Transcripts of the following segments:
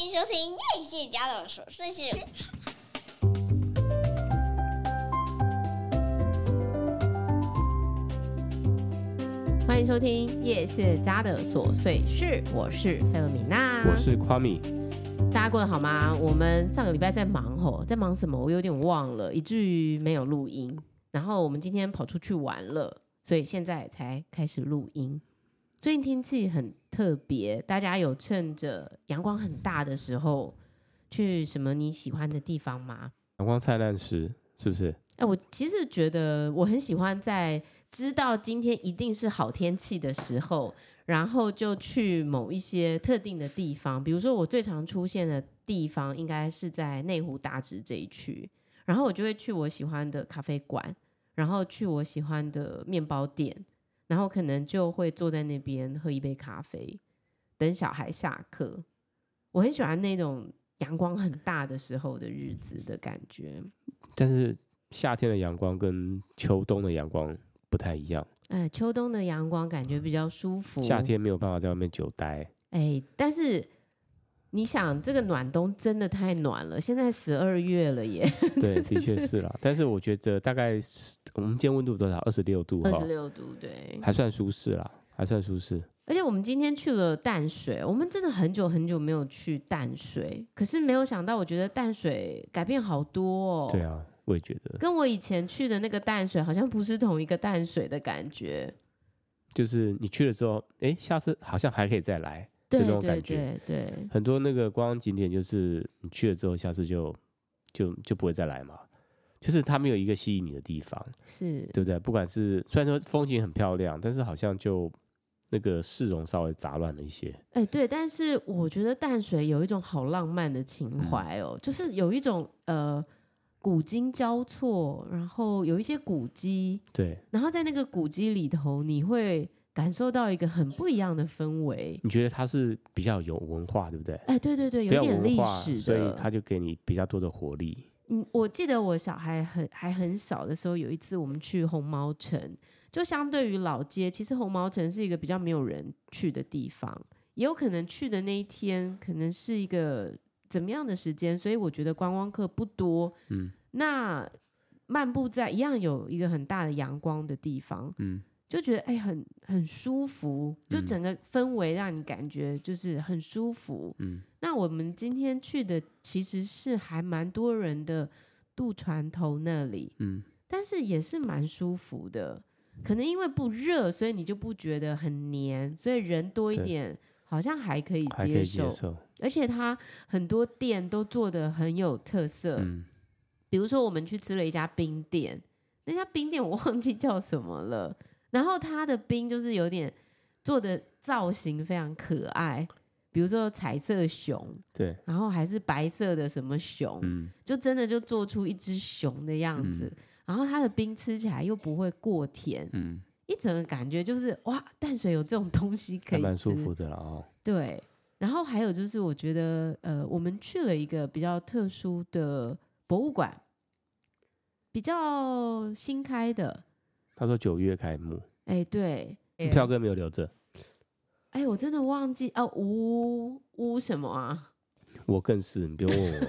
欢迎收听叶谢家的琐碎事。欢迎收听叶谢家的琐碎事，我是费洛米娜，我是夸米。大家过得好吗？我们上个礼拜在忙吼，在忙什么？我有点忘了，以至于没有录音。然后我们今天跑出去玩了，所以现在才开始录音。最近天气很特别，大家有趁着阳光很大的时候去什么你喜欢的地方吗？阳光灿烂时，是不是？哎，我其实觉得我很喜欢在知道今天一定是好天气的时候，然后就去某一些特定的地方。比如说，我最常出现的地方应该是在内湖大直这一区，然后我就会去我喜欢的咖啡馆，然后去我喜欢的面包店。然后可能就会坐在那边喝一杯咖啡，等小孩下课。我很喜欢那种阳光很大的时候的日子的感觉。但是夏天的阳光跟秋冬的阳光不太一样。哎，秋冬的阳光感觉比较舒服。夏天没有办法在外面久待。哎，但是你想，这个暖冬真的太暖了。现在十二月了耶。对，的确是啦。但是我觉得大概是。我们今天温度多少？二十六度。二十六度，对，还算舒适啦，还算舒适。而且我们今天去了淡水，我们真的很久很久没有去淡水，可是没有想到，我觉得淡水改变好多哦。对啊，我也觉得，跟我以前去的那个淡水好像不是同一个淡水的感觉。就是你去了之后，哎，下次好像还可以再来，这种感觉。对对对对，很多那个观光景点，就是你去了之后，下次就就就不会再来嘛。就是它没有一个吸引你的地方，是对不对？不管是虽然说风景很漂亮，但是好像就那个市容稍微杂乱了一些。哎，对，但是我觉得淡水有一种好浪漫的情怀哦，嗯、就是有一种呃古今交错，然后有一些古迹，对，然后在那个古迹里头，你会感受到一个很不一样的氛围。你觉得它是比较有文化，对不对？哎，对对对，有点历史的，所以它就给你比较多的活力。嗯，我记得我小孩很还很小的时候，有一次我们去红毛城，就相对于老街，其实红毛城是一个比较没有人去的地方，也有可能去的那一天可能是一个怎么样的时间，所以我觉得观光客不多。嗯，那漫步在一样有一个很大的阳光的地方，嗯。就觉得哎，很很舒服，就整个氛围让你感觉就是很舒服。嗯，那我们今天去的其实是还蛮多人的渡船头那里，嗯，但是也是蛮舒服的。可能因为不热，所以你就不觉得很黏，所以人多一点好像还可以接受。接受。而且它很多店都做得很有特色，嗯，比如说我们去吃了一家冰店，那家冰店我忘记叫什么了。然后它的冰就是有点做的造型非常可爱，比如说彩色熊，对，然后还是白色的什么熊，嗯，就真的就做出一只熊的样子。嗯，然后它的冰吃起来又不会过甜，嗯，一整个感觉就是哇，淡水有这种东西可以吃，蛮舒服的了哦。对，然后还有就是我觉得呃，我们去了一个比较特殊的博物馆，比较新开的。他说九月开幕，哎，对，票根没有留着，哎，我真的忘记哦，乌乌什么啊？我更是，你不用问我。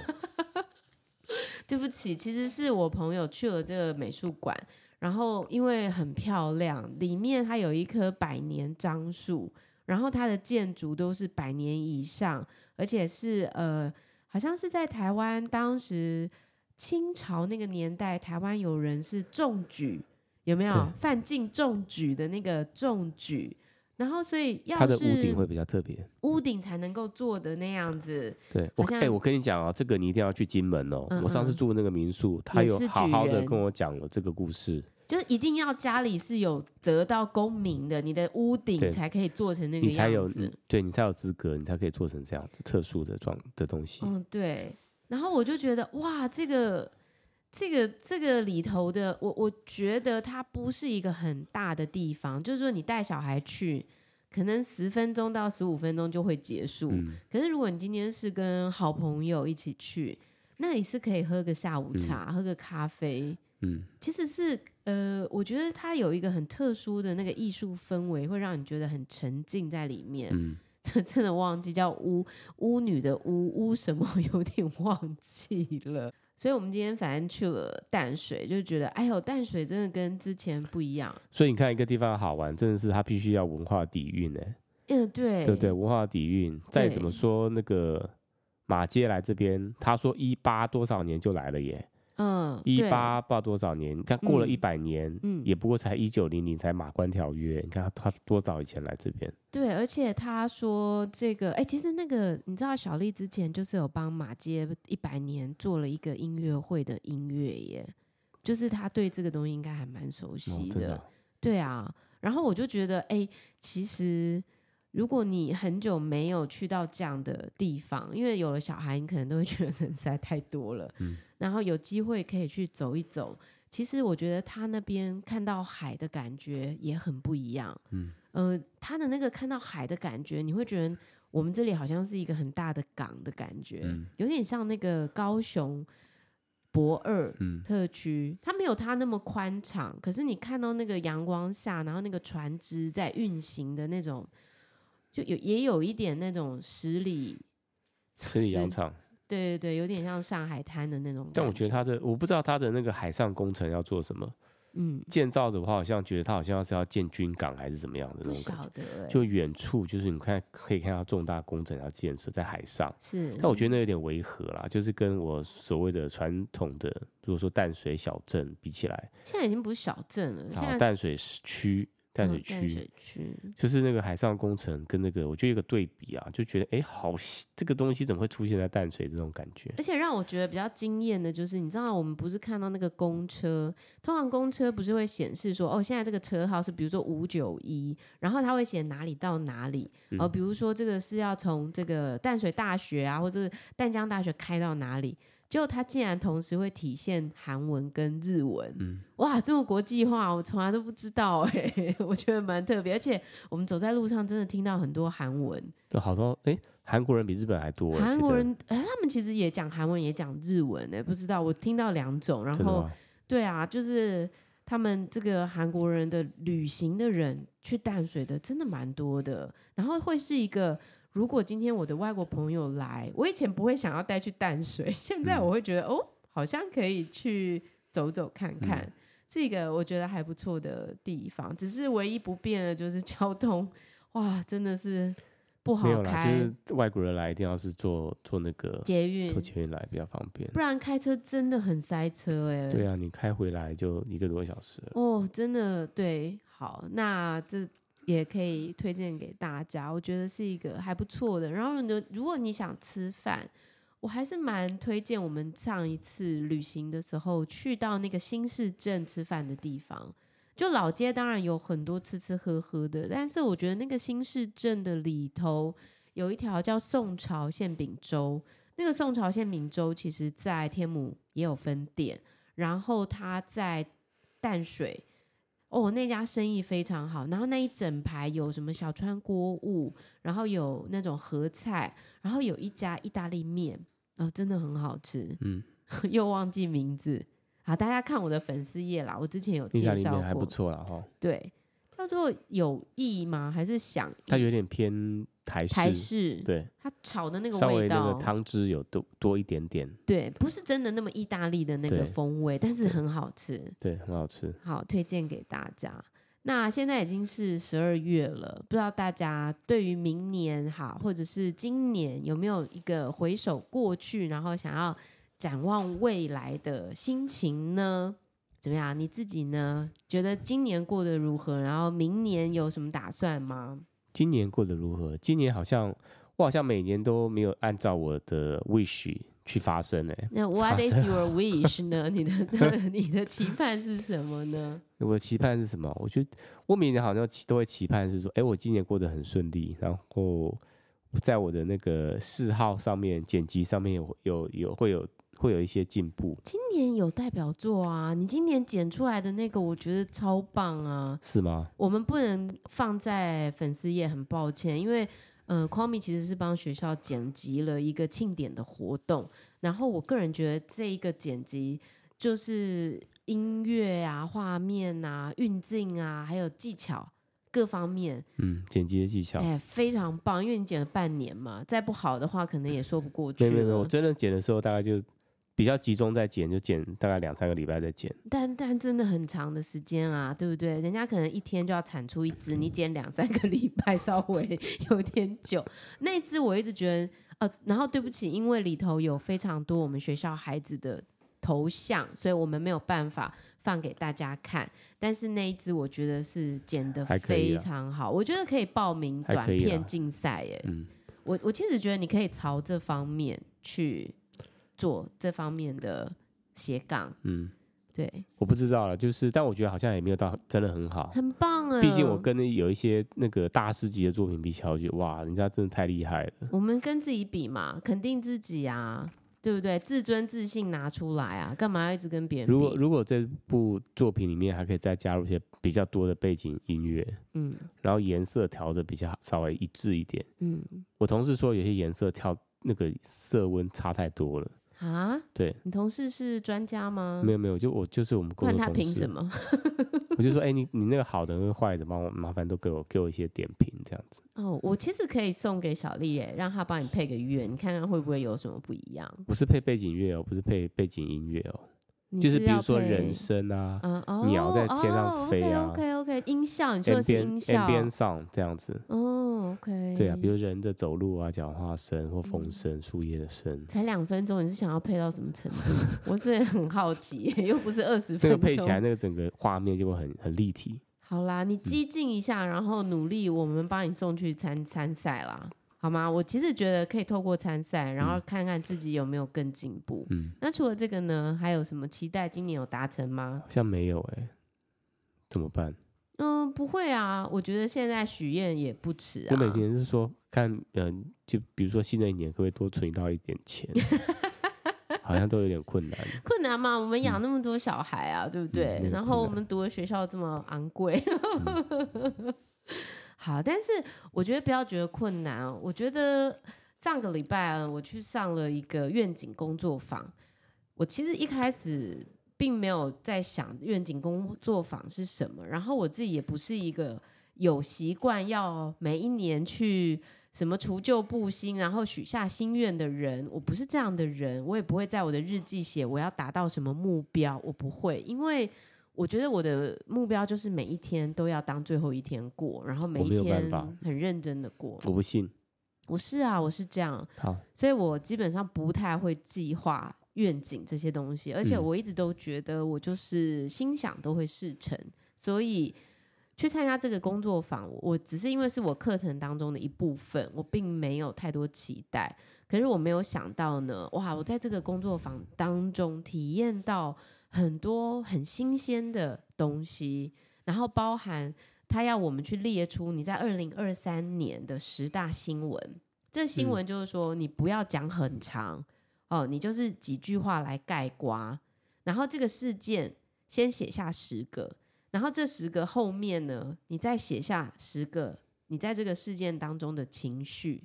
对不起，其实是我朋友去了这个美术馆，然后因为很漂亮，里面它有一棵百年樟树，然后它的建筑都是百年以上，而且是呃，好像是在台湾当时清朝那个年代，台湾有人是中举。有没有范进中举的那个中举？然后所以要是它的屋顶会比较特别，屋顶才能够做的那样子。对，我哎、欸，我跟你讲啊，这个你一定要去金门哦。嗯、我上次住的那个民宿，他有好好的跟我讲了这个故事，就是一定要家里是有得到公民的，你的屋顶才可以做成那个样子，你才有对你才有资格，你才可以做成这样子特殊的状的东西。嗯，对。然后我就觉得哇，这个。这个这个里头的，我我觉得它不是一个很大的地方，就是说你带小孩去，可能十分钟到十五分钟就会结束。嗯、可是如果你今天是跟好朋友一起去，那你是可以喝个下午茶，嗯、喝个咖啡。嗯，其实是呃，我觉得它有一个很特殊的那个艺术氛围，会让你觉得很沉浸在里面。嗯，真真的忘记叫巫巫女的巫巫什么，有点忘记了。所以我们今天反正去了淡水，就觉得哎呦，淡水真的跟之前不一样。所以你看一个地方好玩，真的是它必须要文化底蕴哎。嗯，对对对，文化底蕴。再怎么说那个马街来这边，他说一八多少年就来了耶。嗯，一八不知道多少年，你看过了一百年，嗯，也不过才一九零零才马关条约，你看他多早以前来这边？对，而且他说这个，哎，其实那个你知道，小丽之前就是有帮马街一百年做了一个音乐会的音乐耶，就是他对这个东西应该还蛮熟悉的，哦，的。对啊。然后我就觉得，哎，其实。如果你很久没有去到这样的地方，因为有了小孩，你可能都会觉得人实在太多了。嗯，然后有机会可以去走一走，其实我觉得他那边看到海的感觉也很不一样。嗯，呃，他的那个看到海的感觉，你会觉得我们这里好像是一个很大的港的感觉，嗯，有点像那个高雄博二特区，它没有它那么宽敞，可是你看到那个阳光下，然后那个船只在运行的那种。就有也有一点那种十里十里洋场，对对对，有点像上海滩的那种。但我觉得他的，我不知道他的那个海上工程要做什么。嗯，建造的话，好像觉得他好像是要建军港还是怎么样的那种感觉。就远处就是你看可以看到重大工程要建设在海上。是。但我觉得那有点违和啦，就是跟我所谓的传统的，如果说淡水小镇比起来，现在已经不是小镇了。好，淡水区。淡水区，淡水区就是那个海上工程跟那个，我觉得有个对比啊，就觉得哎、欸，好，这个东西怎么会出现在淡水这种感觉？而且让我觉得比较惊艳的就是，你知道我们不是看到那个公车，通常公车不是会显示说，哦，现在这个车号是比如说五九一，然后它会写哪里到哪里，哦，比如说这个是要从这个淡水大学啊，或者是淡江大学开到哪里。就它竟然同时会体现韩文跟日文，嗯，哇，这么国际化，我从来都不知道哎、欸，我觉得蛮特别，而且我们走在路上真的听到很多韩文，对，好多哎，韩国人比日本还多，韩国人哎，他们其实也讲韩文也讲日文哎、欸，不知道我听到两种，然后对啊，就是他们这个韩国人的旅行的人去淡水的真的蛮多的，然后会是一个。如果今天我的外国朋友来，我以前不会想要带去淡水，现在我会觉得、嗯、哦，好像可以去走走看看，嗯、是一个我觉得还不错的地方。只是唯一不变的就是交通，哇，真的是不好开。就是外国人来一定要是坐坐那个捷运，坐捷运来比较方便，不然开车真的很塞车哎、欸。对啊，你开回来就一个多小时。哦，真的对。好，那这。也可以推荐给大家，我觉得是一个还不错的。然后呢，如果你想吃饭，我还是蛮推荐我们上一次旅行的时候去到那个新市镇吃饭的地方。就老街当然有很多吃吃喝喝的，但是我觉得那个新市镇的里头有一条叫宋朝馅饼粥，那个宋朝馅饼粥其实在天母也有分店，然后它在淡水。哦，那家生意非常好，然后那一整排有什么小川锅物，然后有那种合菜，然后有一家意大利面，哦，真的很好吃，嗯，又忘记名字，好，大家看我的粉丝页啦，我之前有介绍过，还不错啦哈，对，叫做有意吗？还是想？它有点偏。台式，台式，对，它炒的那个味道，稍微那个汤汁有多多一点点，对，不是真的那么意大利的那个风味，但是很好吃，对，很好吃，好推荐给大家。那现在已经是十二月了，不知道大家对于明年哈，或者是今年有没有一个回首过去，然后想要展望未来的心情呢？怎么样？你自己呢？觉得今年过得如何？然后明年有什么打算吗？今年过得如何？今年好像我好像每年都没有按照我的 wish 去发生哎。那 What is your wish 呢？你的你的期盼是什么呢？我的期盼是什么？我觉得我每年好像都会期盼是说，哎，我今年过得很顺利，然后在我的那个嗜好上面、剪辑上面有有有会有。会有一些进步。今年有代表作啊，你今年剪出来的那个，我觉得超棒啊。是吗？我们不能放在粉丝页，很抱歉，因为呃，Kwame 其实是帮学校剪辑了一个庆典的活动，然后我个人觉得这一个剪辑就是音乐啊、画面啊、运镜啊，还有技巧各方面，嗯，剪辑的技巧，哎，非常棒，因为你剪了半年嘛，再不好的话，可能也说不过去。没有没有，我真的剪的时候，大概就比较集中在剪，就剪大概两三个礼拜再剪。但但真的很长的时间啊，对不对？人家可能一天就要产出一只，你剪两三个礼拜，稍微有点久。那一支我一直觉得，呃，然后对不起，因为里头有非常多我们学校孩子的头像，所以我们没有办法。放给大家看，但是那一只我觉得是剪的非常好，我觉得可以报名短片竞赛耶。嗯，我我其实觉得你可以朝这方面去做这方面的斜杠。嗯，对，我不知道了，就是但我觉得好像也没有到真的很好，很棒啊。毕竟我跟有一些那个大师级的作品比起来，我觉得哇，人家真的太厉害了。我们跟自己比嘛，肯定自己啊。对不对？自尊自信拿出来啊！干嘛要一直跟别人比？如果如果这部作品里面还可以再加入一些比较多的背景音乐，嗯，然后颜色调的比较稍微一致一点，嗯，我同事说有些颜色调那个色温差太多了。啊，对，你同事是专家吗？没有没有，就我就是我们公司。看他凭什么？我就说，哎、欸，你你那个好的跟坏的，帮我麻烦都给我给我一些点评，这样子。哦，我其实可以送给小丽，耶，让她帮你配个乐，你看看会不会有什么不一样？不是配背景乐哦，不是配背景音乐哦。就是比如说人声啊，嗯哦、鸟在天上飞啊、哦、，OK OK 音效，你说的是音效，边上这样子，哦，OK，对啊，比如人的走路啊、讲话声或风声、树、嗯、叶的声，才两分钟，你是想要配到什么程度？我是很好奇，又不是二十分钟，这个配起来那个整个画面就会很很立体。好啦，你激进一下，嗯、然后努力，我们帮你送去参参赛啦。好吗？我其实觉得可以透过参赛，然后看看自己有没有更进步。嗯，那除了这个呢，还有什么期待？今年有达成吗？好像没有哎、欸，怎么办？嗯，不会啊，我觉得现在许愿也不迟啊。我每天是说看，嗯、呃，就比如说新的一年可不可以多存到一点钱？好像都有点困难。困难嘛？我们养那么多小孩啊，嗯、对不对？然后我们读的学校这么昂贵。嗯 好，但是我觉得不要觉得困难。我觉得上个礼拜我去上了一个愿景工作坊。我其实一开始并没有在想愿景工作坊是什么，然后我自己也不是一个有习惯要每一年去什么除旧布新，然后许下心愿的人。我不是这样的人，我也不会在我的日记写我要达到什么目标，我不会，因为。我觉得我的目标就是每一天都要当最后一天过，然后每一天很认真的过。我不信，我是啊，我是这样。好，所以我基本上不太会计划愿景这些东西，而且我一直都觉得我就是心想都会事成，嗯、所以去参加这个工作坊，我只是因为是我课程当中的一部分，我并没有太多期待。可是我没有想到呢，哇！我在这个工作坊当中体验到。很多很新鲜的东西，然后包含他要我们去列出你在二零二三年的十大新闻。这个新闻就是说，你不要讲很长哦，你就是几句话来概括。然后这个事件先写下十个，然后这十个后面呢，你再写下十个你在这个事件当中的情绪。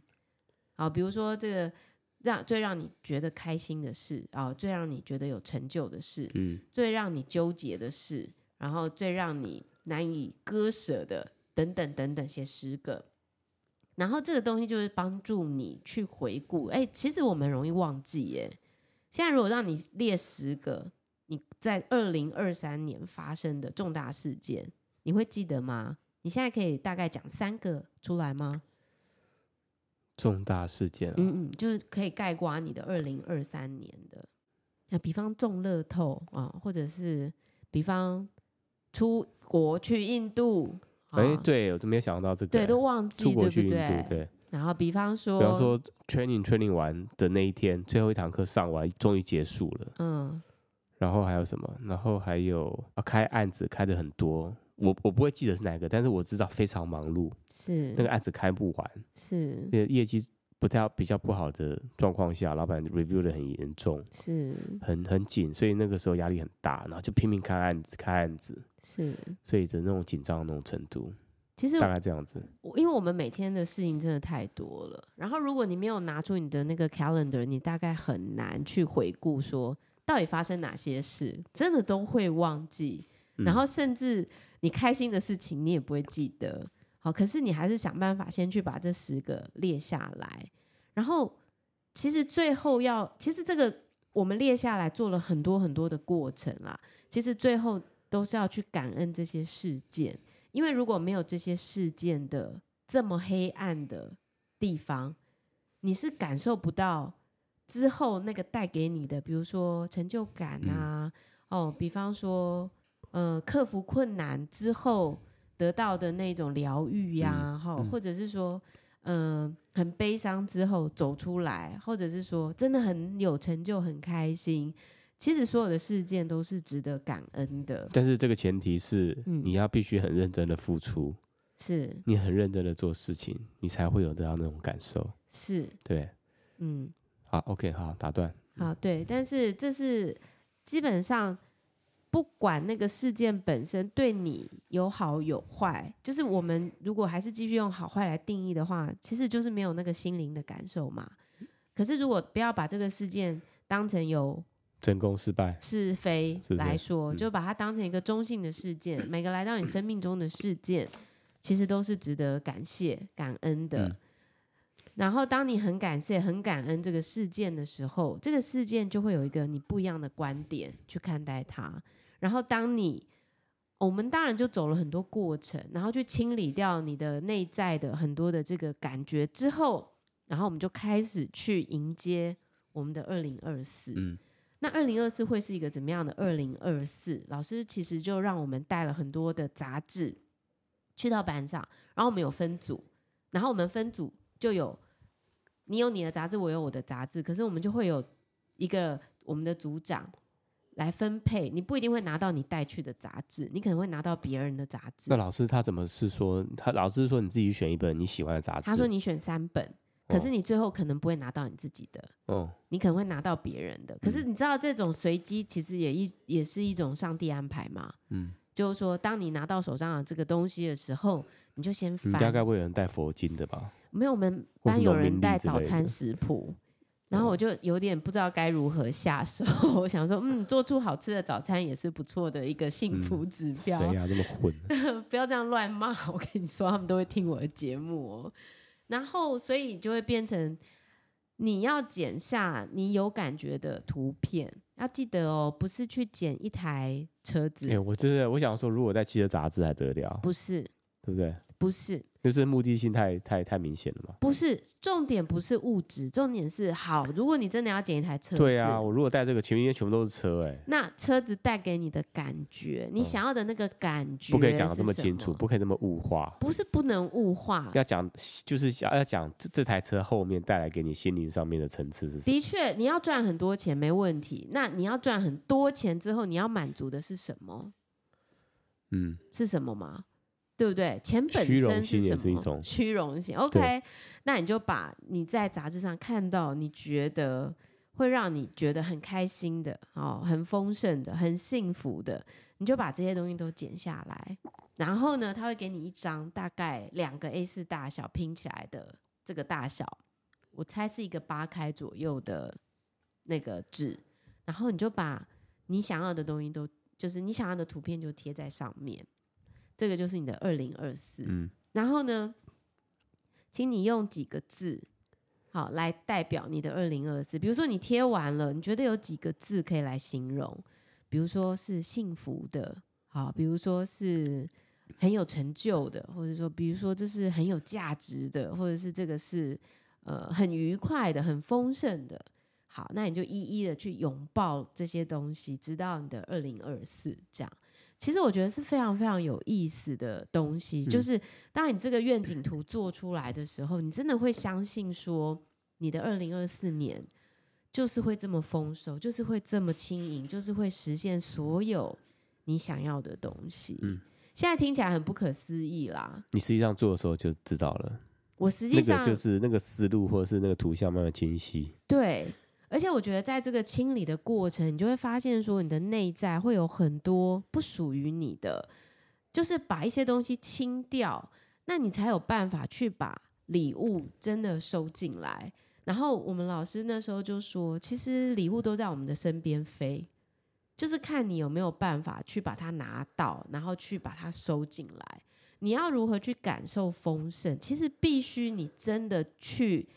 好，比如说这个。让最让你觉得开心的事啊、哦，最让你觉得有成就的事，嗯，最让你纠结的事，然后最让你难以割舍的，等等等等，写十个。然后这个东西就是帮助你去回顾。哎，其实我们容易忘记耶。现在如果让你列十个你在二零二三年发生的重大事件，你会记得吗？你现在可以大概讲三个出来吗？重大事件、啊，嗯嗯，就是可以盖刮你的二零二三年的，那，比方中乐透啊，或者是比方出国去印度，哎、欸，对我都没有想到这个，对，都忘记，出国去印度，对不对？对。然后比方说，比方说 training training 完的那一天，最后一堂课上完，终于结束了，嗯。然后还有什么？然后还有啊，开案子开的很多。我我不会记得是哪一个，但是我知道非常忙碌，是那个案子开不完，是业业绩不太比较不好的状况下，老板 review 的很严重，是很很紧，所以那个时候压力很大，然后就拼命看案子看案子，是所以的那种紧张的那种程度，其实大概这样子。因为我们每天的事情真的太多了，然后如果你没有拿出你的那个 calendar，你大概很难去回顾说到底发生哪些事，真的都会忘记，然后甚至。你开心的事情你也不会记得，好，可是你还是想办法先去把这十个列下来，然后其实最后要，其实这个我们列下来做了很多很多的过程啦，其实最后都是要去感恩这些事件，因为如果没有这些事件的这么黑暗的地方，你是感受不到之后那个带给你的，比如说成就感啊，嗯、哦，比方说呃克服困难之后。得到的那种疗愈呀，哈、嗯，或者是说，嗯、呃，很悲伤之后走出来，或者是说，真的很有成就、很开心。其实所有的事件都是值得感恩的。但是这个前提是，你要必须很认真的付出，是你很认真的做事情，你才会有得到那种感受。是，对，嗯，好，OK，好，打断。好，对，但是这是基本上。不管那个事件本身对你有好有坏，就是我们如果还是继续用好坏来定义的话，其实就是没有那个心灵的感受嘛。可是如果不要把这个事件当成有成功失败是非来说，就把它当成一个中性的事件，每个来到你生命中的事件，其实都是值得感谢感恩的。然后当你很感谢很感恩这个事件的时候，这个事件就会有一个你不一样的观点去看待它。然后，当你，我们当然就走了很多过程，然后去清理掉你的内在的很多的这个感觉之后，然后我们就开始去迎接我们的二零二四。嗯，那二零二四会是一个怎么样的二零二四？老师其实就让我们带了很多的杂志去到班上，然后我们有分组，然后我们分组就有你有你的杂志，我有我的杂志，可是我们就会有一个我们的组长。来分配，你不一定会拿到你带去的杂志，你可能会拿到别人的杂志。那老师他怎么是说？他老师是说你自己选一本你喜欢的杂志。他说你选三本，可是你最后可能不会拿到你自己的，哦，你可能会拿到别人的。可是你知道这种随机其实也一也是一种上帝安排嘛？嗯，就是说当你拿到手上的这个东西的时候，你就先翻。你家该不会有人带佛经的吧？没有，我们班有人带早餐食谱。然后我就有点不知道该如何下手，我想说，嗯，做出好吃的早餐也是不错的一个幸福指标。谁呀，这么混？不要这样乱骂！我跟你说，他们都会听我的节目哦。然后，所以就会变成你要剪下你有感觉的图片，要记得哦，不是去剪一台车子。哎，我真的我想说，如果在汽车杂志还得了？不是，对不对？不是。就是目的性太太太明显了嘛？不是，重点不是物质，重点是好。如果你真的要捡一台车子，对啊，我如果带这个，前面全部都是车，哎，那车子带给你的感觉，你想要的那个感觉，不可以讲得这么清楚，不可以那么物化。不是不能物化，要讲就是要要讲这这台车后面带来给你心灵上面的层次是什么？的确，你要赚很多钱没问题。那你要赚很多钱之后，你要满足的是什么？嗯，是什么吗？对不对？钱本身是什么？虚荣心也是一种虚荣心。OK，那你就把你在杂志上看到你觉得会让你觉得很开心的、哦，很丰盛的、很幸福的，你就把这些东西都剪下来。然后呢，他会给你一张大概两个 A 四大小拼起来的这个大小，我猜是一个八开左右的那个纸。然后你就把你想要的东西都，就是你想要的图片就贴在上面。这个就是你的二零二四，然后呢，请你用几个字，好来代表你的二零二四。比如说你贴完了，你觉得有几个字可以来形容？比如说是幸福的，好，比如说是很有成就的，或者说，比如说这是很有价值的，或者是这个是呃很愉快的、很丰盛的。好，那你就一一的去拥抱这些东西，直到你的二零二四这样。其实我觉得是非常非常有意思的东西，嗯、就是当你这个愿景图做出来的时候，你真的会相信说，你的二零二四年就是会这么丰收，就是会这么轻盈，就是会实现所有你想要的东西。嗯，现在听起来很不可思议啦。你实际上做的时候就知道了。我实际上、那个、就是那个思路或者是那个图像慢慢清晰。对。而且我觉得，在这个清理的过程，你就会发现说，你的内在会有很多不属于你的，就是把一些东西清掉，那你才有办法去把礼物真的收进来。然后我们老师那时候就说，其实礼物都在我们的身边飞，就是看你有没有办法去把它拿到，然后去把它收进来。你要如何去感受丰盛？其实必须你真的去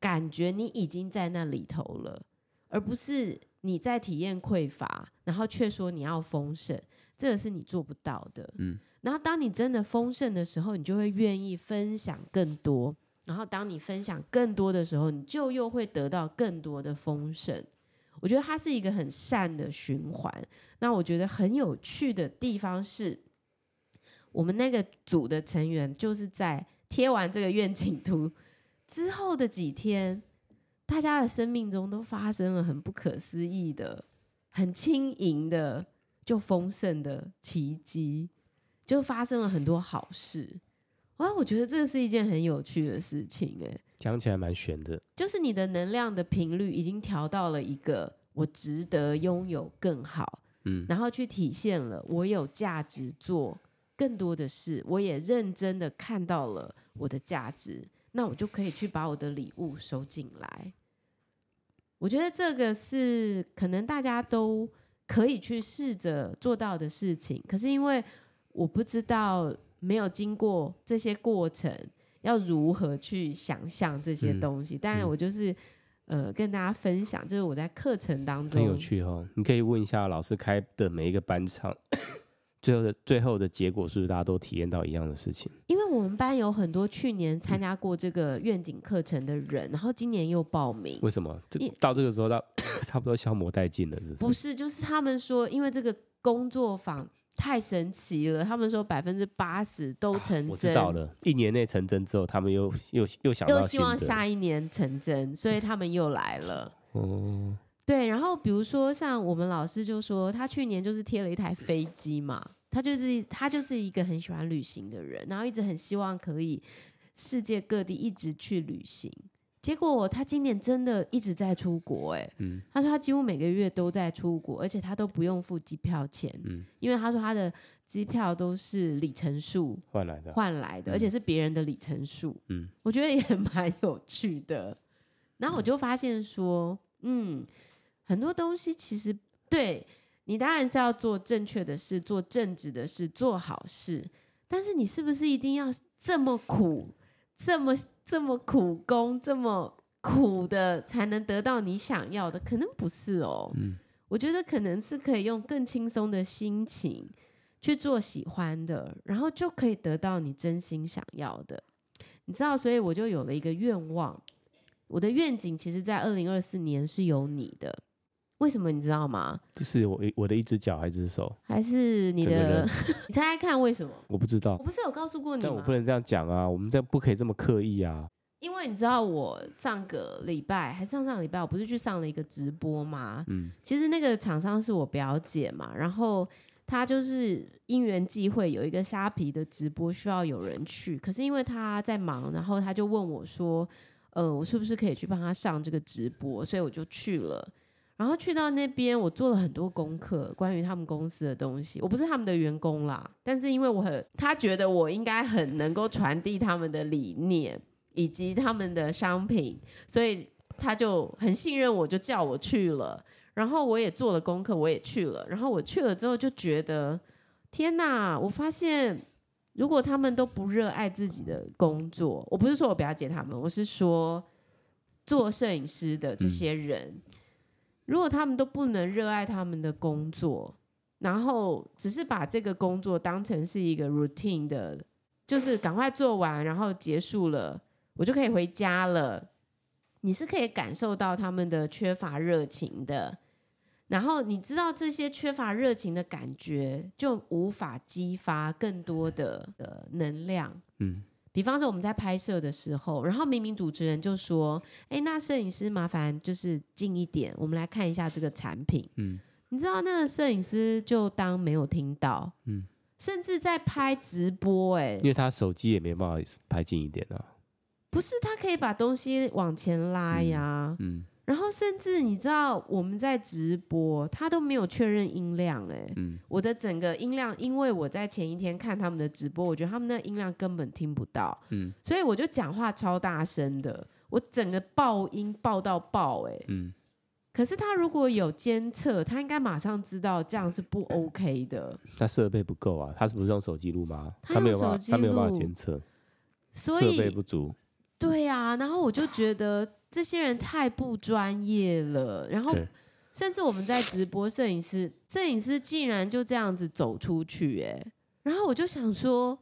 感觉你已经在那里头了，而不是你在体验匮乏，然后却说你要丰盛，这个是你做不到的。嗯，然后当你真的丰盛的时候，你就会愿意分享更多。然后当你分享更多的时候，你就又会得到更多的丰盛。我觉得它是一个很善的循环。那我觉得很有趣的地方是，我们那个组的成员就是在贴完这个愿景图之后的几天，大家的生命中都发生了很不可思议的、很轻盈的、就丰盛的奇迹，就发生了很多好事。哇，我觉得这是一件很有趣的事情，哎，讲起来蛮玄的。就是你的能量的频率已经调到了一个我值得拥有更好，嗯，然后去体现了我有价值做更多的事，我也认真的看到了我的价值，那我就可以去把我的礼物收进来。我觉得这个是可能大家都可以去试着做到的事情，可是因为我不知道。没有经过这些过程，要如何去想象这些东西？当然，我就是、嗯、呃跟大家分享，就是我在课程当中很有趣哦。你可以问一下老师开的每一个班场，最后的最后的结果是不是大家都体验到一样的事情？因为我们班有很多去年参加过这个愿景课程的人，嗯、然后今年又报名。为什么？这到这个时候到 差不多消磨殆尽了，是不是？不是，就是他们说，因为这个工作坊。太神奇了！他们说百分之八十都成真。啊，我知道了，一年内成真之后，他们又又又想又希望下一年成真，所以他们又来了。哦，对。然后比如说像我们老师就说，他去年就是贴了一台飞机嘛，他就是他就是一个很喜欢旅行的人，然后一直很希望可以世界各地一直去旅行。结果他今年真的一直在出国，哎，嗯，他说他几乎每个月都在出国，而且他都不用付机票钱，嗯，因为他说他的机票都是里程数换来的，换来的，而且是别人的里程数，嗯，我觉得也 蛮有趣的。然后我就发现说，嗯，很多东西其实对你当然是要做正确的事，做正直的事，做好事，但是你是不是一定要这么苦？这么这么苦功，这么苦的才能得到你想要的，可能不是哦。嗯，我觉得可能是可以用更轻松的心情去做喜欢的，然后就可以得到你真心想要的。你知道，所以我就有了一个愿望，我的愿景其实，在二零二四年是有你的。为什么你知道吗？就是我我的一只脚还是一只手，还是你的？你猜猜看为什么？我不知道。我不是有告诉过你吗？但我不能这样讲啊！我们这不可以这么刻意啊！因为你知道，我上个礼拜还上上个礼拜，我不是去上了一个直播吗？嗯，其实那个厂商是我表姐嘛，然后她就是因缘际会有一个虾皮的直播需要有人去，可是因为她在忙，然后她就问我说：“呃，我是不是可以去帮她上这个直播？”所以我就去了。然后去到那边，我做了很多功课，关于他们公司的东西。我不是他们的员工啦，但是因为我很，他觉得我应该很能够传递他们的理念以及他们的商品，所以他就很信任我，就叫我去了。然后我也做了功课，我也去了。然后我去了之后就觉得，天哪！我发现如果他们都不热爱自己的工作，我不是说我表姐他们，我是说做摄影师的这些人。嗯如果他们都不能热爱他们的工作，然后只是把这个工作当成是一个 routine 的，就是赶快做完，然后结束了，我就可以回家了。你是可以感受到他们的缺乏热情的，然后你知道这些缺乏热情的感觉，就无法激发更多的的能量。嗯。比方说我们在拍摄的时候，然后明明主持人就说：“哎，那摄影师麻烦就是近一点，我们来看一下这个产品。”嗯，你知道那个摄影师就当没有听到，嗯，甚至在拍直播，哎，因为他手机也没办法拍近一点啊。不是，他可以把东西往前拉呀，嗯。嗯然后甚至你知道我们在直播，他都没有确认音量哎，嗯，我的整个音量，因为我在前一天看他们的直播，我觉得他们那音量根本听不到，嗯，所以我就讲话超大声的，我整个爆音爆到爆哎，嗯，可是他如果有监测，他应该马上知道这样是不 OK 的。他设备不够啊，他是不是用手机录吗？他没有办法，他没有办法监测，所以设备不足。对啊，然后我就觉得这些人太不专业了。然后甚至我们在直播，摄影师摄影师竟然就这样子走出去，哎，然后我就想说，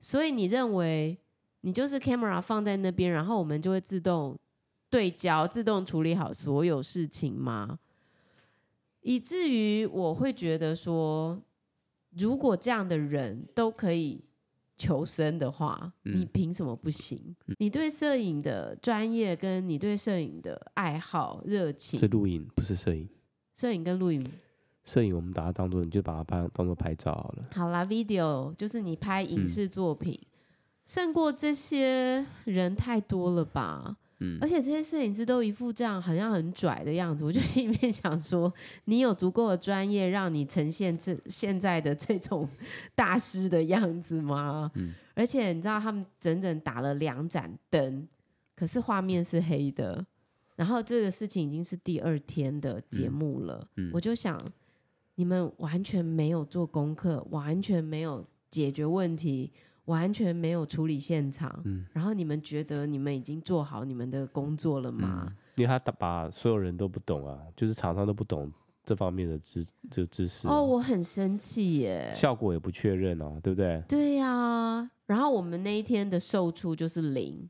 所以你认为你就是 camera 放在那边，然后我们就会自动。对焦自动处理好所有事情吗？以至于我会觉得说，如果这样的人都可以求生的话，嗯、你凭什么不行？嗯、你对摄影的专业，跟你对摄影的爱好、热情，是录影不是摄影。摄影跟录影，摄影我们把它当做，你就把它拍当做拍照好了。好啦，video 就是你拍影视作品，嗯、胜过这些人太多了吧？嗯，而且这些摄影师都一副这样好像很拽的样子，我就 心里面想说，你有足够的专业让你呈现这现在的这种 大师的样子吗？嗯，而且你知道他们整整打了两盏灯，可是画面是黑的，然后这个事情已经是第二天的节目了，嗯，我就想你们完全没有做功课，完全没有解决问题。完全没有处理现场，嗯，然后你们觉得你们已经做好你们的工作了吗？嗯、因为他把所有人都不懂啊，就是厂商都不懂这方面的知这个知识、啊。哦，我很生气耶，效果也不确认哦，对不对？对呀、啊，然后我们那一天的售出就是零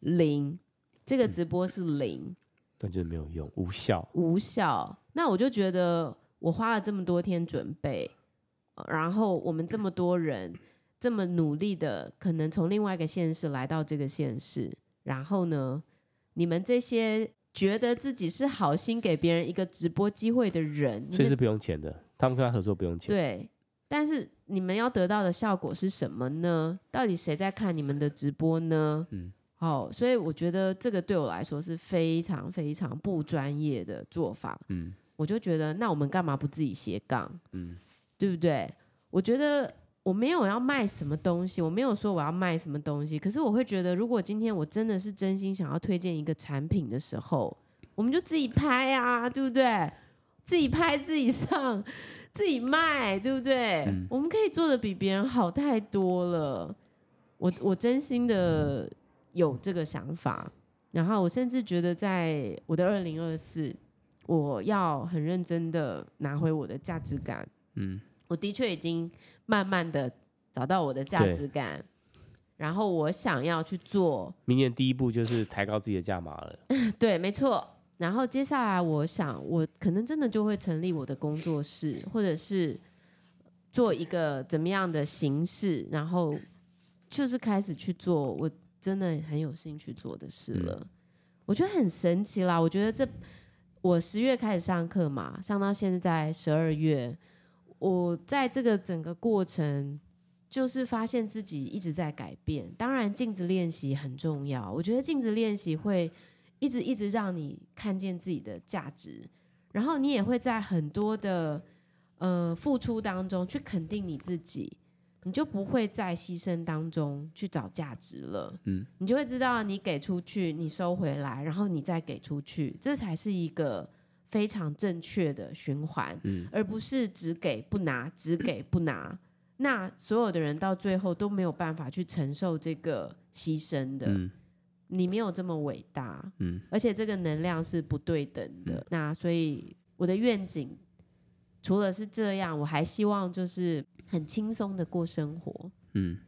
零，这个直播是零，那、嗯、就是没有用，无效，无效。那我就觉得我花了这么多天准备，然后我们这么多人。这么努力的，可能从另外一个县市来到这个县市，然后呢，你们这些觉得自己是好心给别人一个直播机会的人，所以是不用钱的，他们跟他合作不用钱。对，但是你们要得到的效果是什么呢？到底谁在看你们的直播呢？嗯，好，所以我觉得这个对我来说是非常非常不专业的做法。嗯，我就觉得那我们干嘛不自己斜杠？嗯，对不对？我觉得。我没有要卖什么东西，我没有说我要卖什么东西。可是我会觉得，如果今天我真的是真心想要推荐一个产品的时候，我们就自己拍啊，对不对？自己拍，自己上，自己卖，对不对？嗯、我们可以做的比别人好太多了。我我真心的有这个想法，然后我甚至觉得，在我的二零二四，我要很认真的拿回我的价值感。嗯。我的确已经慢慢的找到我的价值感，然后我想要去做。明年第一步就是抬高自己的价码了。对，没错。然后接下来，我想我可能真的就会成立我的工作室，或者是做一个怎么样的形式，然后就是开始去做我真的很有兴趣做的事了。嗯。我觉得很神奇啦。我觉得这我十月开始上课嘛，上到现在十二月。我在这个整个过程，就是发现自己一直在改变。当然，镜子练习很重要。我觉得镜子练习会一直一直让你看见自己的价值，然后你也会在很多的呃付出当中去肯定你自己，你就不会在牺牲当中去找价值了。嗯，你就会知道你给出去，你收回来，然后你再给出去，这才是一个。非常正确的循环，嗯，而不是只给不拿，只给不拿。那所有的人到最后都没有办法去承受这个牺牲的。嗯，你没有这么伟大，嗯，而且这个能量是不对等的。嗯，那所以我的愿景除了是这样，我还希望就是很轻松的过生活，嗯，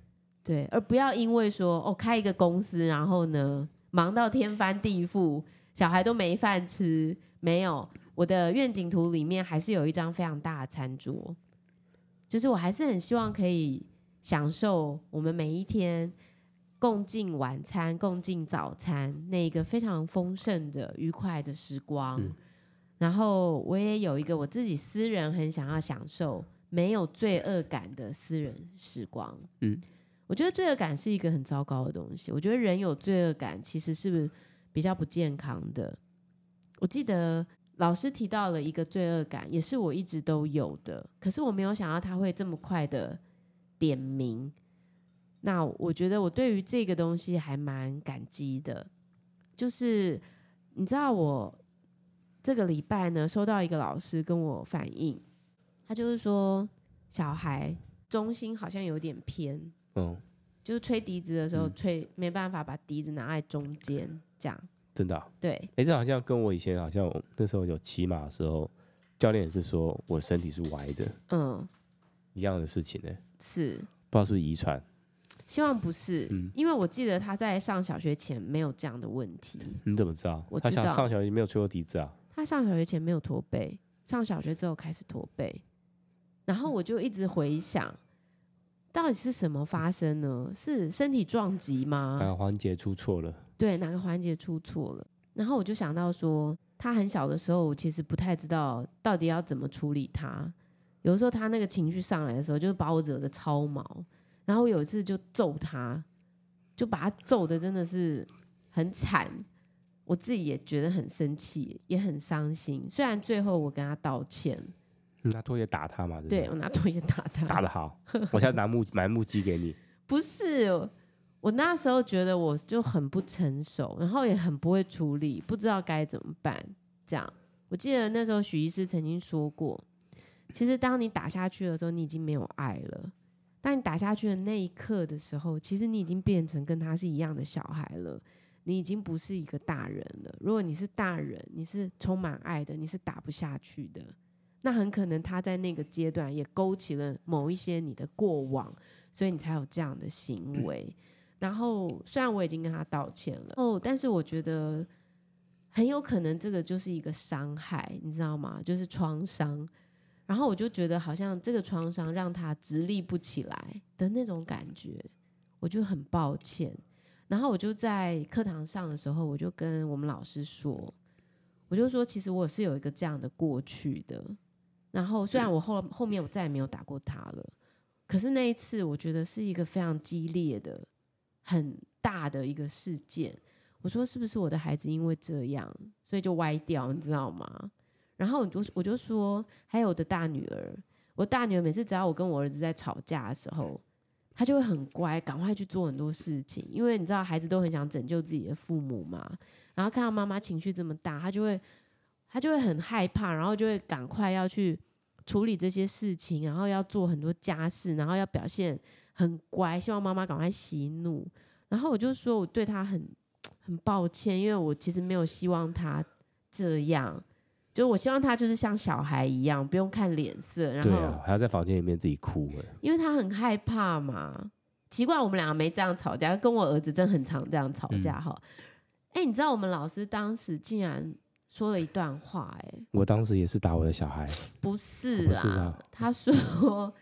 对，而不要因为说哦开一个公司，然后呢忙到天翻地覆，小孩都没饭吃。没有，我的愿景图里面还是有一张非常大的餐桌，就是我还是很希望可以享受我们每一天共进晚餐、共进早餐那一个非常丰盛的愉快的时光。嗯。然后我也有一个我自己私人很想要享受没有罪恶感的私人时光。嗯，我觉得罪恶感是一个很糟糕的东西。我觉得人有罪恶感其实是比较不健康的。我记得老师提到了一个罪恶感，也是我一直都有的，可是我没有想到他会这么快的点名。那我觉得我对于这个东西还蛮感激的，就是你知道我这个礼拜呢，收到一个老师跟我反映，他就是说小孩中心好像有点偏，嗯，就是吹笛子的时候吹、嗯、没办法把笛子拿在中间，这样真的、啊、对，哎、欸，这好像跟我以前好像那时候有骑马的时候，教练也是说我身体是歪的，嗯，一样的事情呢，是不知道是不是遗传。希望不是，嗯，因为我记得他在上小学前没有这样的问题。你怎么知道？我知道他上小学没有吹过笛子啊。他上小学前没有驼背，上小学之后开始驼背。然后我就一直回想，到底是什么发生呢？是身体撞击吗？哪个环节出错了？对，哪个环节出错了？然后我就想到说，他很小的时候，我其实不太知道到底要怎么处理他。有的时候他那个情绪上来的时候，就把我惹得超毛。然后我有一次就揍他，就把他揍的真的是很惨，我自己也觉得很生气，也很伤心。虽然最后我跟他道歉，拿拖鞋打他嘛？对，对，我拿拖鞋打他，打得好。我现在拿木买木屐给你。不是，我那时候觉得我就很不成熟，然后也很不会处理，不知道该怎么办。这样，我记得那时候许医师曾经说过，其实当你打下去的时候，你已经没有爱了。当你打下去的那一刻的时候，其实你已经变成跟他是一样的小孩了，你已经不是一个大人了。如果你是大人，你是充满爱的，你是打不下去的。那很可能他在那个阶段也勾起了某一些你的过往，所以你才有这样的行为。然后虽然我已经跟他道歉了，哦，但是我觉得很有可能这个就是一个伤害，你知道吗？就是创伤。然后我就觉得好像这个创伤让他直立不起来的那种感觉，我就很抱歉。然后我就在课堂上的时候，我就跟我们老师说，我就说其实我是有一个这样的过去的。然后虽然我后后面我再也没有打过他了，可是那一次我觉得是一个非常激烈的、很大的一个事件。我说是不是我的孩子因为这样，所以就歪掉，你知道吗？然后我就我就说，还有我的大女儿，我大女儿每次只要我跟我儿子在吵架的时候，她就会很乖，赶快去做很多事情，因为你知道孩子都很想拯救自己的父母嘛。然后看到妈妈情绪这么大，她就会她就会很害怕，然后就会赶快要去处理这些事情，然后要做很多家事，然后要表现很乖，希望妈妈赶快息怒。然后我就说我对他很很抱歉，因为我其实没有希望他这样。就我希望他就是像小孩一样，不用看脸色，然后对啊，还要在房间里面自己哭，因为他很害怕嘛。奇怪，我们两个没这样吵架，跟我儿子真的很常这样吵架哈。哎、嗯欸，你知道我们老师当时竟然说了一段话、欸，哎，我当时也是打我的小孩，不是啦，是啊、他说，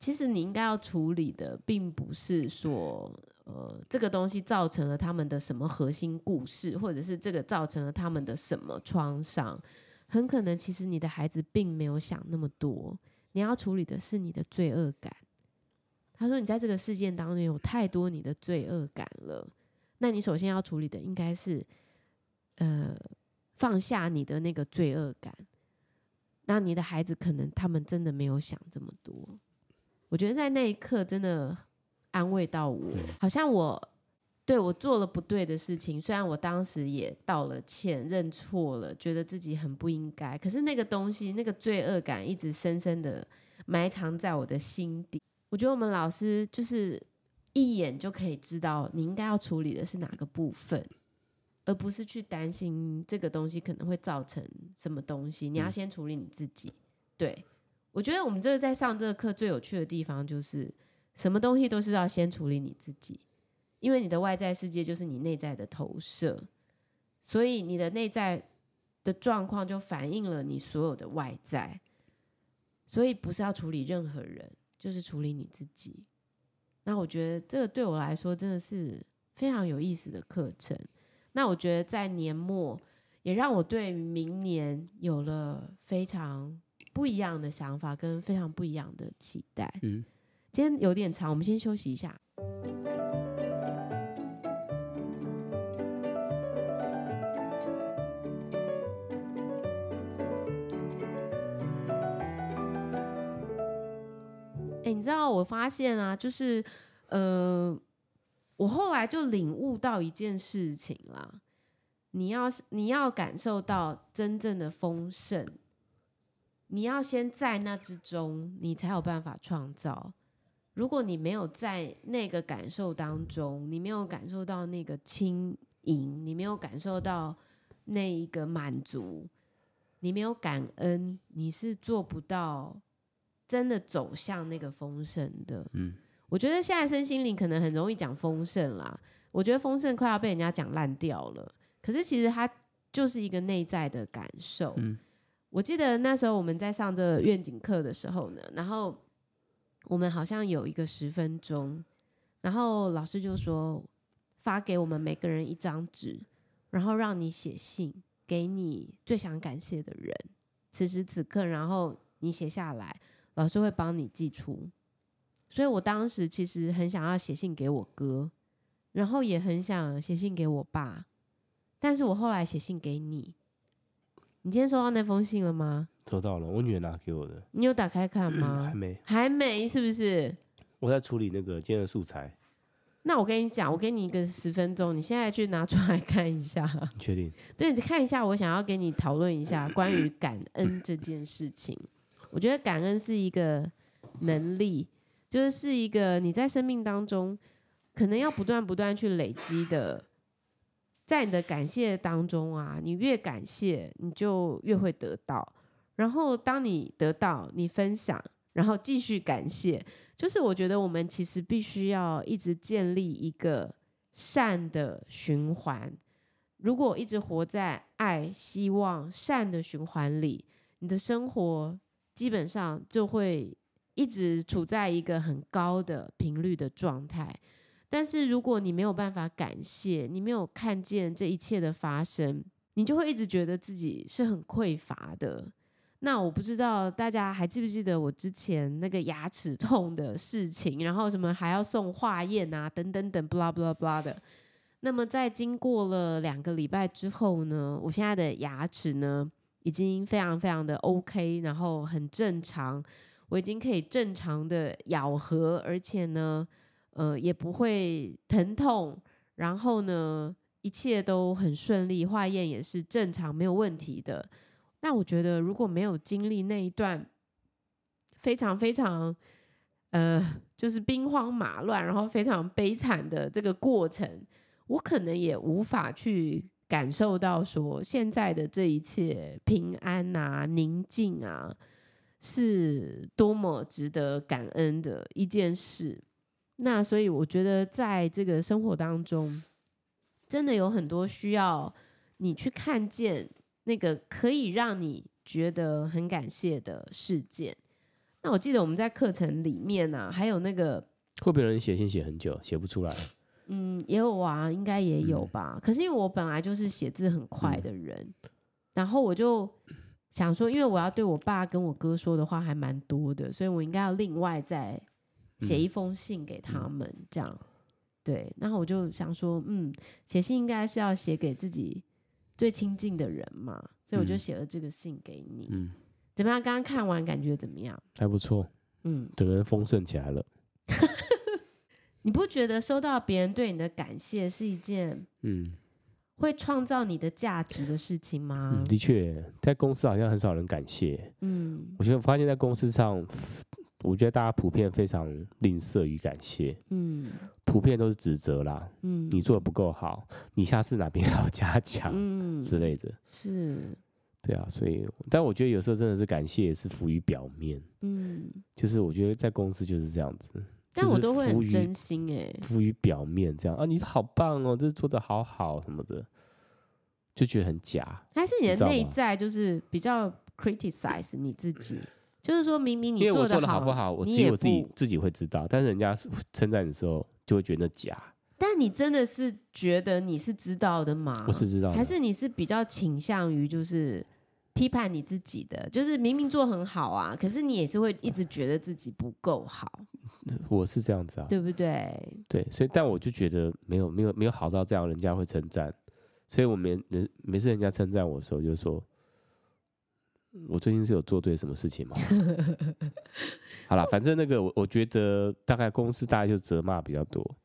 其实你应该要处理的，并不是说。呃，这个东西造成了他们的什么核心故事，或者是这个造成了他们的什么创伤？很可能其实你的孩子并没有想那么多，你要处理的是你的罪恶感。他说：“你在这个事件当中有太多你的罪恶感了，那你首先要处理的应该是，呃，放下你的那个罪恶感。那你的孩子可能他们真的没有想这么多。我觉得在那一刻真的。”安慰到我，好像我对我做了不对的事情，虽然我当时也道了歉、认错了，觉得自己很不应该，可是那个东西、那个罪恶感一直深深的埋藏在我的心底。我觉得我们老师就是一眼就可以知道你应该要处理的是哪个部分，而不是去担心这个东西可能会造成什么东西。你要先处理你自己。对，我觉得我们这个在上这个课最有趣的地方就是。什么东西都是要先处理你自己，因为你的外在世界就是你内在的投射，所以你的内在的状况就反映了你所有的外在，所以不是要处理任何人，就是处理你自己。那我觉得这个对我来说真的是非常有意思的课程。那我觉得在年末也让我对明年有了非常不一样的想法，跟非常不一样的期待。嗯。今天有点长，我们先休息一下。哎，你知道我发现啊，就是呃，我后来就领悟到一件事情啦，你要你要感受到真正的丰盛，你要先在那之中，你才有办法创造。如果你没有在那个感受当中，你没有感受到那个轻盈，你没有感受到那一个满足，你没有感恩，你是做不到真的走向那个丰盛的。嗯，我觉得现在身心灵可能很容易讲丰盛啦，我觉得丰盛快要被人家讲烂掉了。可是其实它就是一个内在的感受。嗯，我记得那时候我们在上这愿景课的时候呢，然后我们好像有一个十分钟，然后老师就说发给我们每个人一张纸，然后让你写信给你最想感谢的人，此时此刻，然后你写下来，老师会帮你寄出。所以我当时其实很想要写信给我哥，然后也很想写信给我爸。但是我后来写信给你，你今天收到那封信了吗？收到了，我女儿拿给我的。你有打开看吗？还没，还没，是不是？我在处理那个今天的素材。那我跟你讲，我给你一个十分钟，你现在去拿出来看一下。你确定？对，你看一下，我想要跟你讨论一下关于感恩这件事情。我觉得感恩是一个能力，就是是一个你在生命当中可能要不断不断去累积的。在你的感谢当中啊，你越感谢，你就越会得到。然后当你得到，你分享，然后继续感谢。就是我觉得我们其实必须要一直建立一个善的循环。如果一直活在爱、希望、善的循环里，你的生活基本上就会一直处在一个很高的频率的状态。但是如果你没有办法感谢，你没有看见这一切的发生，你就会一直觉得自己是很匮乏的。那我不知道大家还记不记得我之前那个牙齿痛的事情，然后什么还要送化验啊，等等等，blah blah blah 的。那么在经过了两个礼拜之后呢，我现在的牙齿呢已经非常非常的 OK，然后很正常，我已经可以正常的咬合，而且呢。呃，也不会疼痛，然后呢，一切都很顺利，化验也是正常，没有问题的。那我觉得，如果没有经历那一段非常非常呃，就是兵荒马乱，然后非常悲惨的这个过程，我可能也无法去感受到说现在的这一切平安啊、宁静啊，是多么值得感恩的一件事。那所以我觉得，在这个生活当中，真的有很多需要你去看见那个可以让你觉得很感谢的事件。那我记得我们在课程里面呢、啊，还有那个会不会有人写信写很久写不出来？嗯，也有啊，应该也有吧。嗯、可是因为我本来就是写字很快的人，嗯、然后我就想说，因为我要对我爸跟我哥说的话还蛮多的，所以我应该要另外再。写一封信给他们，嗯、这样对。然后我就想说，嗯，写信应该是要写给自己最亲近的人嘛，所以我就写了这个信给你。嗯，怎么样？刚刚看完感觉怎么样？还不错。嗯，整个人丰盛起来了。你不觉得收到别人对你的感谢是一件嗯会创造你的价值的事情吗？嗯、的确，在公司好像很少人感谢。嗯，我觉得发现在公司上。我觉得大家普遍非常吝啬与感谢，嗯，普遍都是指责啦，嗯，你做的不够好，你下次哪边 要加强，嗯之类的，是，对啊，所以，但我觉得有时候真的是感谢也是浮于表面，嗯，就是我觉得在公司就是这样子，但我都会很真心哎、欸，浮于表面这样啊，你好棒哦，这做的好好什么的，就觉得很假，还是你的内在就是比较 criticize 你自己。就是说明明你做的好不好，我只有我自己自己会知道，但是人家称赞的时候就会觉得假。但你真的是觉得你是知道的吗？我是知道的，还是你是比较倾向于就是批判你自己的？就是明明做很好啊，可是你也是会一直觉得自己不够好。我是这样子啊，对不对？对，所以但我就觉得没有没有没有好到这样，人家会称赞。所以我每人每次人家称赞我的时候，就说。我最近是有做对什么事情吗？好了，反正那个我我觉得大概公司大概就责骂比较多，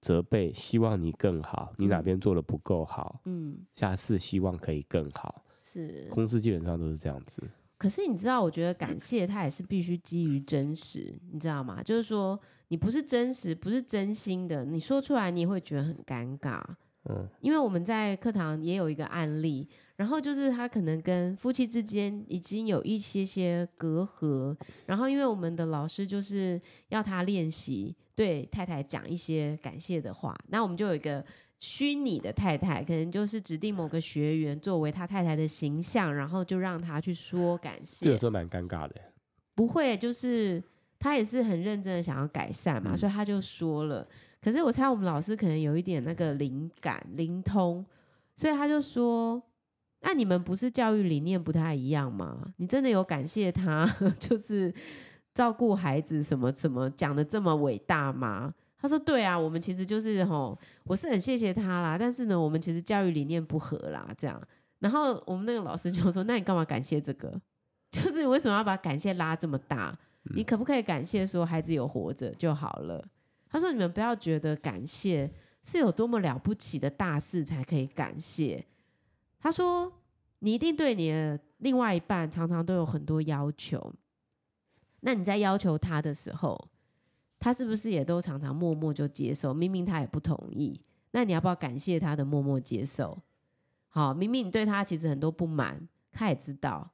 责备，希望你更好，你哪边做的不够好，嗯，下次希望可以更好。是，公司基本上都是这样子。可是你知道，我觉得感谢它也是必须基于真实，你知道吗？就是说，你不是真实，不是真心的，你说出来你也会觉得很尴尬。嗯，因为我们在课堂也有一个案例，然后就是他可能跟夫妻之间已经有一些些隔阂，然后因为我们的老师就是要他练习对太太讲一些感谢的话，那我们就有一个虚拟的太太，可能就是指定某个学员作为他太太的形象，然后就让他去说感谢。这个时候蛮尴尬的。不会，就是他也是很认真的想要改善嘛，嗯、所以他就说了。可是我猜我们老师可能有一点那个灵感灵通，所以他就说：“那你们不是教育理念不太一样吗？你真的有感谢他，就是照顾孩子什么什么讲得这么伟大吗？”他说：“对啊，我们其实就是吼，我是很谢谢他啦，但是呢，我们其实教育理念不合啦，这样。然后我们那个老师就说：‘那你干嘛感谢这个？就是你为什么要把感谢拉这么大？你可不可以感谢说孩子有活着就好了？’”他说：“你们不要觉得感谢是有多么了不起的大事才可以感谢。”他说：“你一定对你的另外一半常常都有很多要求，那你在要求他的时候，他是不是也都常常默默就接受？明明他也不同意，那你要不要感谢他的默默接受？好，明明你对他其实很多不满，他也知道，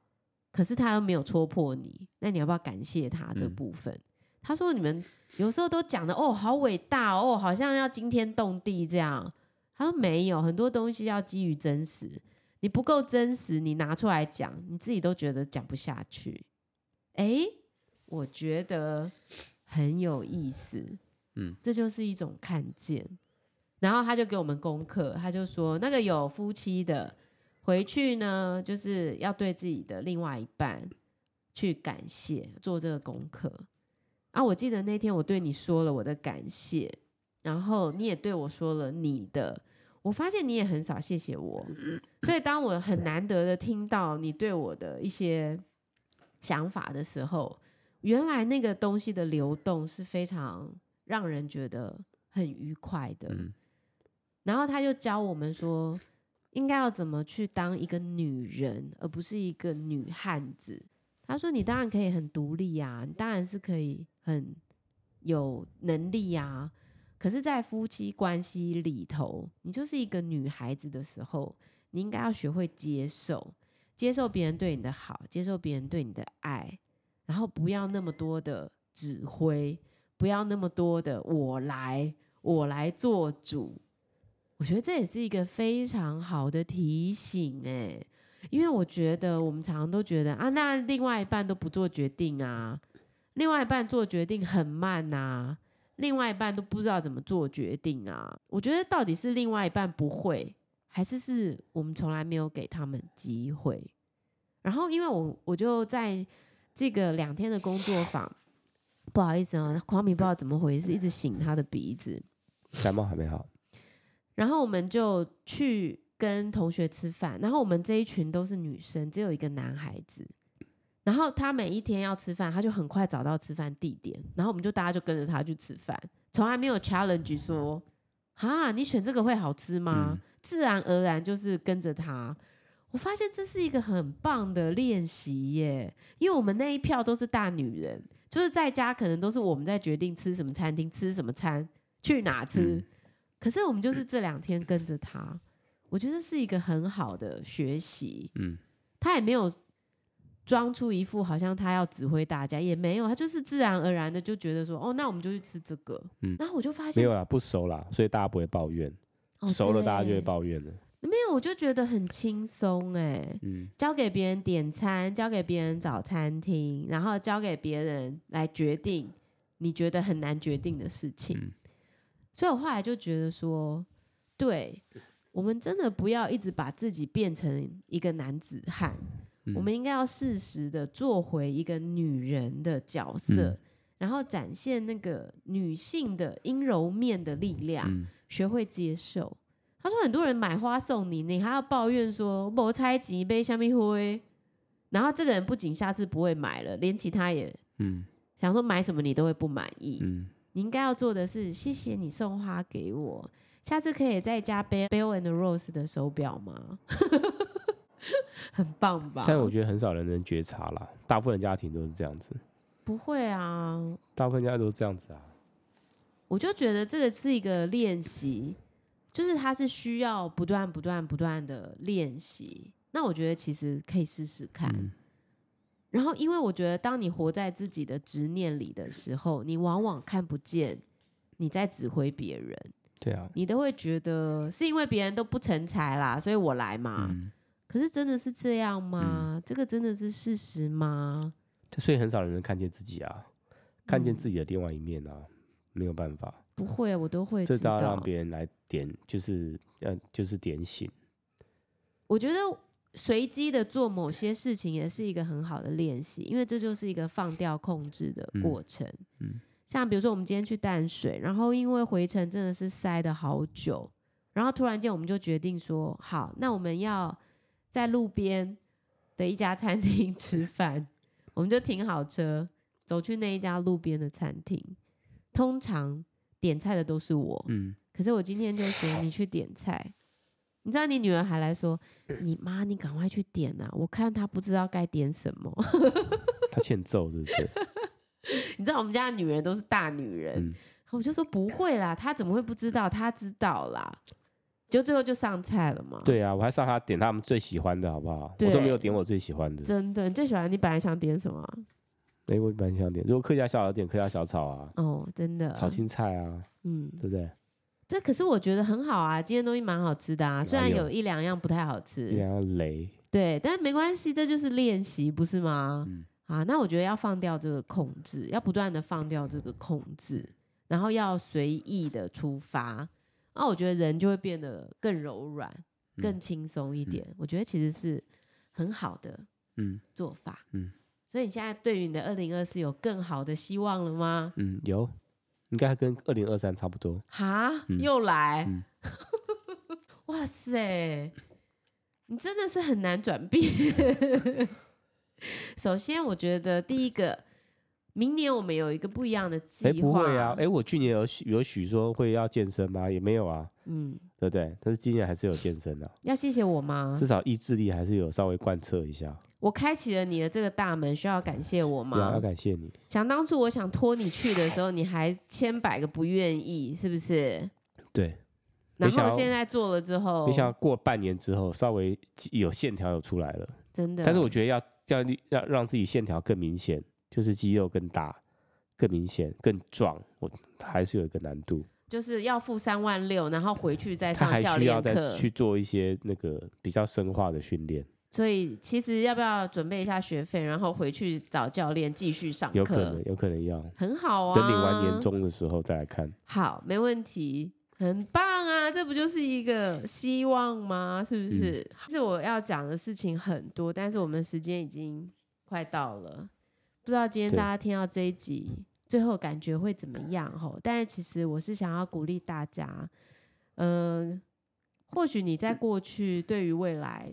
可是他又没有戳破你，那你要不要感谢他这部分？”嗯他说：“你们有时候都讲的哦，好伟大哦，好像要惊天动地这样。”他说：“没有，很多东西要基于真实。你不够真实，你拿出来讲，你自己都觉得讲不下去。”哎，我觉得很有意思。嗯，这就是一种看见。然后他就给我们功课，他就说：“那个有夫妻的回去呢，就是要对自己的另外一半去感谢，做这个功课。”啊，我记得那天我对你说了我的感谢，然后你也对我说了你的。我发现你也很少谢谢我，所以当我很难得的听到你对我的一些想法的时候，原来那个东西的流动是非常让人觉得很愉快的。然后他就教我们说，应该要怎么去当一个女人，而不是一个女汉子。他说：“你当然可以很独立啊，你当然是可以很有能力呀。可是，在夫妻关系里头，你就是一个女孩子的时候，你应该要学会接受，接受别人对你的好，接受别人对你的爱，然后不要那么多的指挥，不要那么多的我来，我来做主。我觉得这也是一个非常好的提醒，哎。”因为我觉得我们常常都觉得啊，那另外一半都不做决定啊，另外一半做决定很慢呐，另外一半都不知道怎么做决定啊。我觉得到底是另外一半不会，还是是我们从来没有给他们机会？然后因为我我就在这个两天的工作坊，不好意思啊，狂米不知道怎么回事，一直擤他的鼻子，感冒还没好。然后我们就去。跟同学吃饭，然后我们这一群都是女生，只有一个男孩子。然后他每一天要吃饭，他就很快找到吃饭地点，然后我们就大家就跟着他去吃饭，从来没有 challenge 说，啊，你选这个会好吃吗？嗯、自然而然就是跟着他。我发现这是一个很棒的练习耶，因为我们那一票都是大女人，就是在家可能都是我们在决定吃什么餐厅、吃什么餐、去哪吃，嗯、可是我们就是这两天跟着他。我觉得是一个很好的学习，嗯，他也没有装出一副好像他要指挥大家，也没有，他就是自然而然的就觉得说，哦，那我们就去吃这个，嗯，然后我就发现没有啦，不熟啦，所以大家不会抱怨，哦、熟了大家就会抱怨了，没有，我就觉得很轻松，哎，嗯，交给别人点餐，交给别人找餐厅，然后交给别人来决定你觉得很难决定的事情，嗯、所以我后来就觉得说，对。我们真的不要一直把自己变成一个男子汉，嗯、我们应该要适时的做回一个女人的角色，嗯、然后展现那个女性的阴柔面的力量，嗯、学会接受。他说很多人买花送你，你还要抱怨说我猜几杯香槟灰，然后这个人不仅下次不会买了，连其他也嗯。想说买什么你都会不满意，嗯、你应该要做的是，谢谢你送花给我，下次可以再加 Bell and Rose 的手表吗？很棒吧？但我觉得很少人能觉察啦，大部分家庭都是这样子。不会啊，大部分家都是这样子啊。我就觉得这个是一个练习，就是它是需要不断、不断、不断的练习。那我觉得其实可以试试看。嗯。然后，因为我觉得当你活在自己的执念里的时候，你往往看不见你在指挥别人。对啊，你都会觉得是因为别人都不成才啦，所以我来嘛。嗯。可是真的是这样吗？嗯。这个真的是事实吗？所以很少人能看见自己啊，看见自己的另外一面啊，嗯、没有办法。不会，我都会知道。这都要让别人来点，就是要就是点醒。我觉得随机的做某些事情也是一个很好的练习，因为这就是一个放掉控制的过程。嗯，嗯，像比如说我们今天去淡水，然后因为回程真的是塞的好久，然后突然间我们就决定说，好，那我们要在路边的一家餐厅 吃饭。我们就停好车，走去那一家路边的餐厅。通常点菜的都是我，嗯，可是我今天就说你去点菜。你知道你女儿还来说，你妈你赶快去点啊！我看她不知道该点什么，她欠揍是不是？你知道我们家的女人都是大女人，嗯，我就说不会啦，她怎么会不知道？她知道啦。就最后就上菜了嘛？对啊，我还上他点他们最喜欢的，好不好？我都没有点我最喜欢的。真的，你最喜欢？你本来想点什么？哎、欸，我本来想点，如果客家小炒点客家小炒啊。哦，真的。炒青菜啊，嗯，对不对？对，可是我觉得很好啊，今天东西蛮好吃的啊，虽然有一两样不太好吃，一两样雷。对，但没关系，这就是练习，不是吗？嗯。啊，那我觉得要放掉这个控制，要不断的放掉这个控制，然后要随意的出发。那我觉得人就会变得更柔软、更轻松一点。嗯嗯、我觉得其实是很好的做法。嗯，嗯，所以你现在对于你的二零二四有更好的希望了吗？嗯，有，应该跟二零二三差不多。哈，嗯、又来？嗯、哇塞，你真的是很难转变。首先，我觉得第一个。明年我们有一个不一样的计划。哎，不会啊！哎，我去年有许有许说会要健身吗？也没有啊。嗯，对不对？但是今年还是有健身的啊。要谢谢我吗？至少意志力还是有稍微贯彻一下。我开启了你的这个大门，需要感谢我吗？要要感谢你。想当初我想拖你去的时候，你还千百个不愿意，是不是？对。然后现在做了之后，没想到过半年之后，稍微有线条有出来了。真的。但是我觉得要要让让自己线条更明显。就是肌肉更大、更明显、更壮，我还是有一个难度。就是要付三万六，然后回去再上教练课，去做一些那个比较深化的训练。所以其实要不要准备一下学费，然后回去找教练继续上课？有可能，有可能要。很好啊，等你完年终的时候再来看。好，没问题，很棒啊！这不就是一个希望吗？是不是？嗯、其实我要讲的事情很多，但是我们时间已经快到了。不知道今天大家听到这一集最后感觉会怎么样吼？但是其实我是想要鼓励大家，嗯、呃，或许你在过去对于未来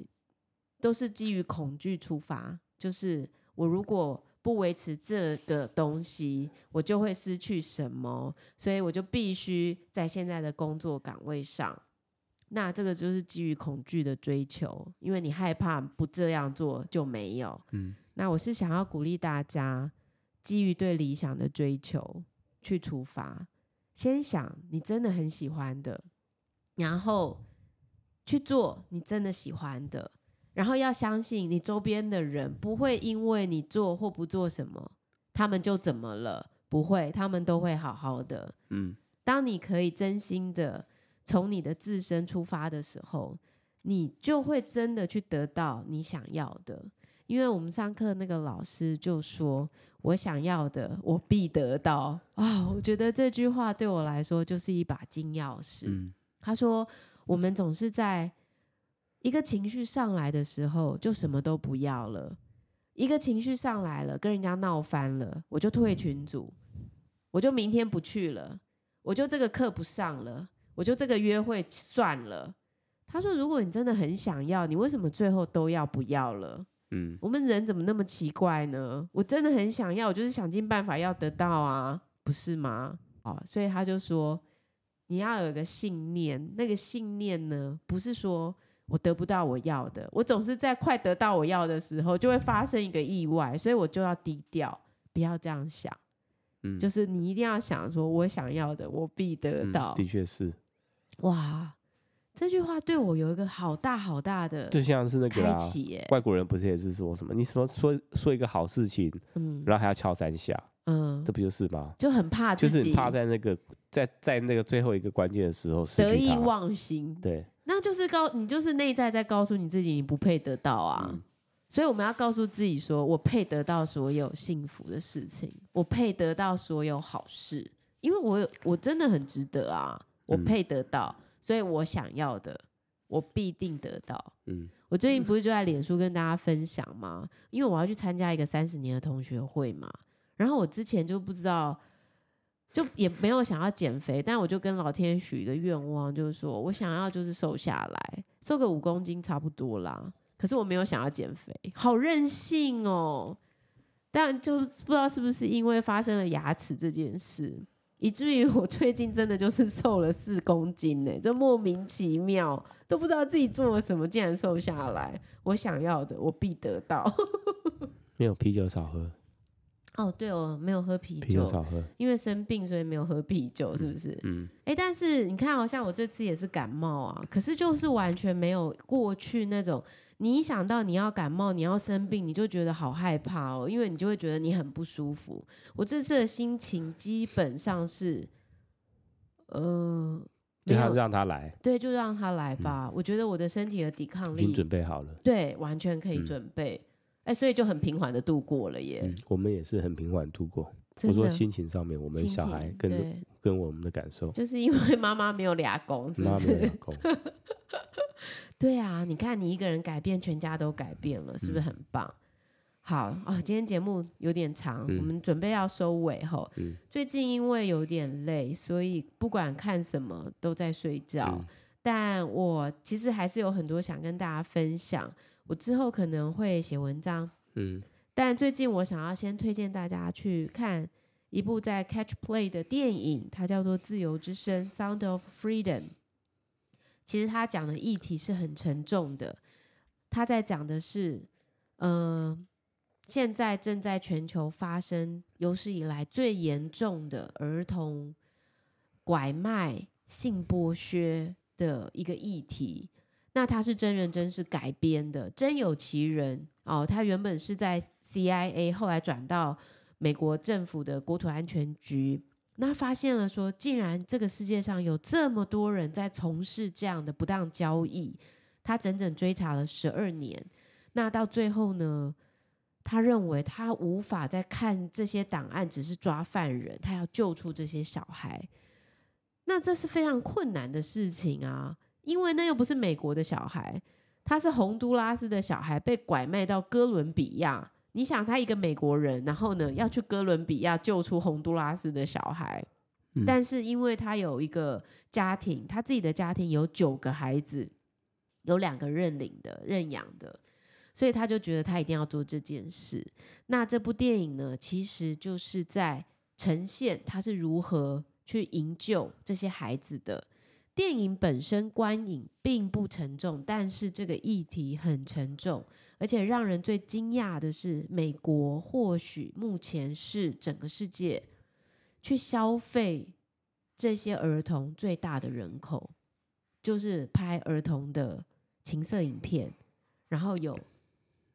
都是基于恐惧出发，就是我如果不维持这个东西，我就会失去什么，所以我就必须在现在的工作岗位上。那这个就是基于恐惧的追求，因为你害怕不这样做就没有，嗯。那我是想要鼓励大家，基于对理想的追求去出发，先想你真的很喜欢的，然后去做你真的喜欢的，然后要相信你周边的人不会因为你做或不做什么，他们就怎么了？不会，他们都会好好的。嗯，当你可以真心的从你的自身出发的时候，你就会真的去得到你想要的。因为我们上课那个老师就说：“我想要的，我必得到。”啊，我觉得这句话对我来说就是一把金钥匙。嗯。他说：“我们总是在一个情绪上来的时候，就什么都不要了；一个情绪上来了，跟人家闹翻了，我就退群组，我就明天不去了，我就这个课不上了，我就这个约会算了。”他说：“如果你真的很想要，你为什么最后都要不要了？”嗯，我们人怎么那么奇怪呢？我真的很想要，我就是想尽办法要得到啊，不是吗？哦，所以他就说，你要有一个信念，那个信念呢，不是说我得不到我要的，我总是在快得到我要的时候，就会发生一个意外，所以我就要低调，不要这样想。嗯，就是你一定要想说，我想要的，我必得到。嗯，的确是。哇，这句话对我有一个好大好大的，就像是那个啊，外国人不是也是说什么？你什么说说一个好事情，嗯，然后还要敲三下，嗯，这不就是吗？就很怕，就是怕在那个在在那个最后一个关键的时候得意忘形，对，那就是告你就是内在在告诉你自己你不配得到啊，嗯，所以我们要告诉自己说，我配得到所有幸福的事情，我配得到所有好事，因为我我真的很值得啊。我配得到，嗯，所以我想要的，我必定得到。嗯，我最近不是就在脸书跟大家分享吗？因为我要去参加一个三十年的同学会嘛。然后我之前就不知道，就也没有想要减肥，但我就跟老天许一个愿望，就是说我想要就是瘦下来，瘦个五公斤差不多啦。可是我没有想要减肥，好任性哦。但就不知道是不是因为发生了牙齿这件事。以至于我最近真的就是瘦了四公斤呢，就莫名其妙，都不知道自己做了什么，竟然瘦下来。我想要的，我必得到。没有啤酒少喝。哦，对哦，没有喝啤酒，啤酒少喝，因为生病所以没有喝啤酒，是不是？嗯。哎、嗯，但是你看，好像我这次也是感冒啊，可是就是完全没有过去那种。你一想到你要感冒，你要生病，你就觉得好害怕哦，因为你就会觉得你很不舒服。我这次的心情基本上是，呃，就让他来，对，就让他来吧。嗯、我觉得我的身体的抵抗力已经准备好了，对，完全可以准备。哎、嗯，所以就很平缓的度过了耶。嗯、我们也是很平缓度过。我说心情上面，我们小孩跟跟我们的感受，就是因为妈妈没有俩工，是不是？对啊，你看你一个人改变，全家都改变了，是不是很棒？嗯、好啊、哦，今天节目有点长，嗯、我们准备要收尾吼、嗯、最近因为有点累，所以不管看什么都在睡觉。嗯、但我其实还是有很多想跟大家分享，我之后可能会写文章。嗯，但最近我想要先推荐大家去看一部在 Catch Play 的电影，它叫做《自由之声》（Sound of Freedom）。其实它讲的议题是很沉重的，它在讲的是，呃，现在正在全球发生有史以来最严重的儿童拐卖、性剥削的一个议题。那他是真人真事改编的，真有其人哦。他原本是在 CIA，后来转到美国政府的国土安全局。那发现了说，竟然这个世界上有这么多人在从事这样的不当交易，他整整追查了十二年。那到最后呢，他认为他无法再看这些档案，只是抓犯人，他要救出这些小孩。那这是非常困难的事情啊，因为那又不是美国的小孩，他是洪都拉斯的小孩，被拐卖到哥伦比亚。你想他一个美国人，然后呢要去哥伦比亚救出洪都拉斯的小孩，嗯，但是因为他有一个家庭，他自己的家庭有九个孩子，有两个认领的认养的，所以他就觉得他一定要做这件事。那这部电影呢，其实就是在呈现他是如何去营救这些孩子的。电影本身观影并不沉重，但是这个议题很沉重，而且让人最惊讶的是，美国或许目前是整个世界去消费这些儿童最大的人口，就是拍儿童的情色影片，然后有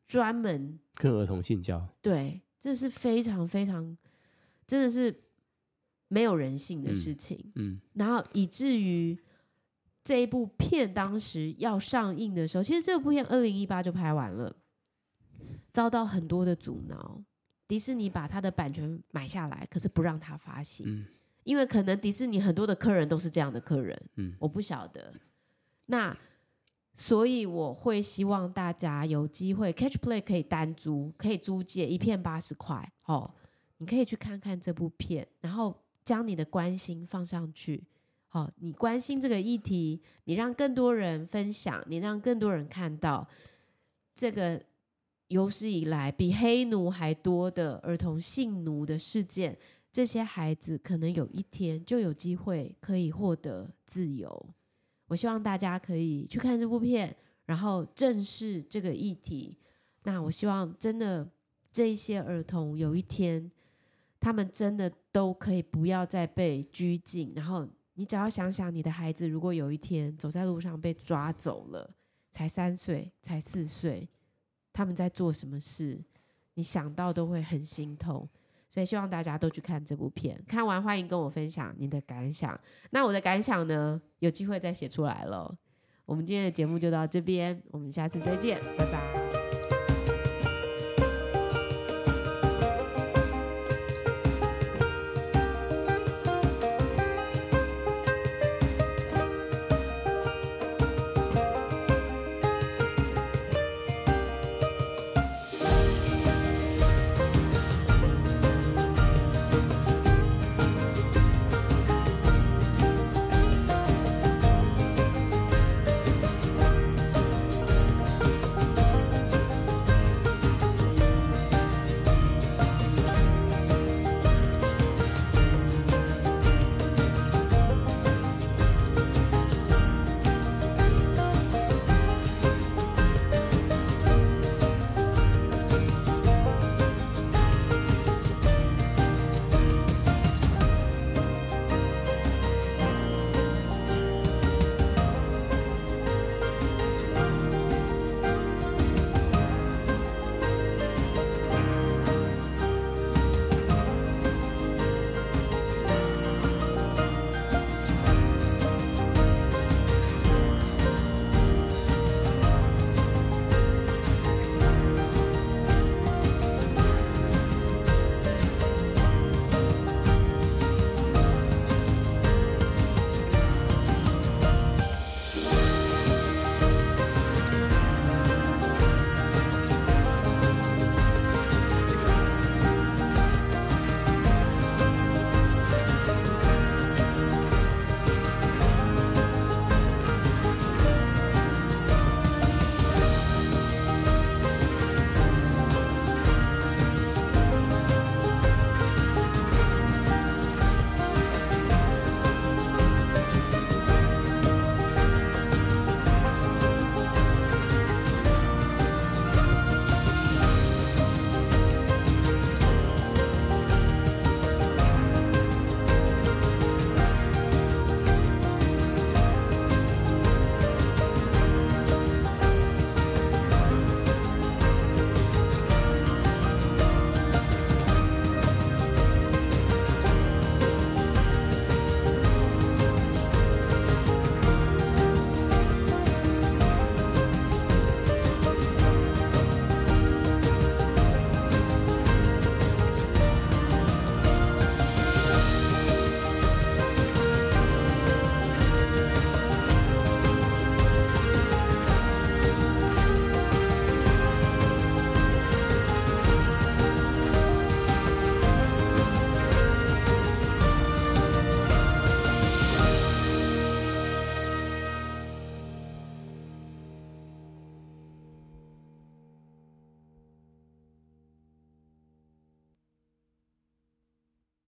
专门跟儿童性交，对，这是非常非常真的是没有人性的事情，嗯，嗯，然后以至于。这一部片当时要上映的时候，其实这部片二零一八就拍完了，遭到很多的阻挠。迪士尼把他的版权买下来，可是不让他发行，嗯，因为可能迪士尼很多的客人都是这样的客人，嗯，我不晓得。那所以我会希望大家有机会 Catch Play 可以单租，可以租借一片八十块，哦，你可以去看看这部片，然后将你的关心放上去。好，你关心这个议题，你让更多人分享，你让更多人看到这个有史以来比黑奴还多的儿童性奴的事件，这些孩子可能有一天就有机会可以获得自由。我希望大家可以去看这部片，然后正视这个议题。那我希望真的这一些儿童有一天，他们真的都可以不要再被拘禁。然后你只要想想，你的孩子如果有一天走在路上被抓走了，才三岁，才四岁，他们在做什么事？你想到都会很心痛。所以希望大家都去看这部片，看完欢迎跟我分享你的感想。那我的感想呢，有机会再写出来了。我们今天的节目就到这边，我们下次再见，拜拜。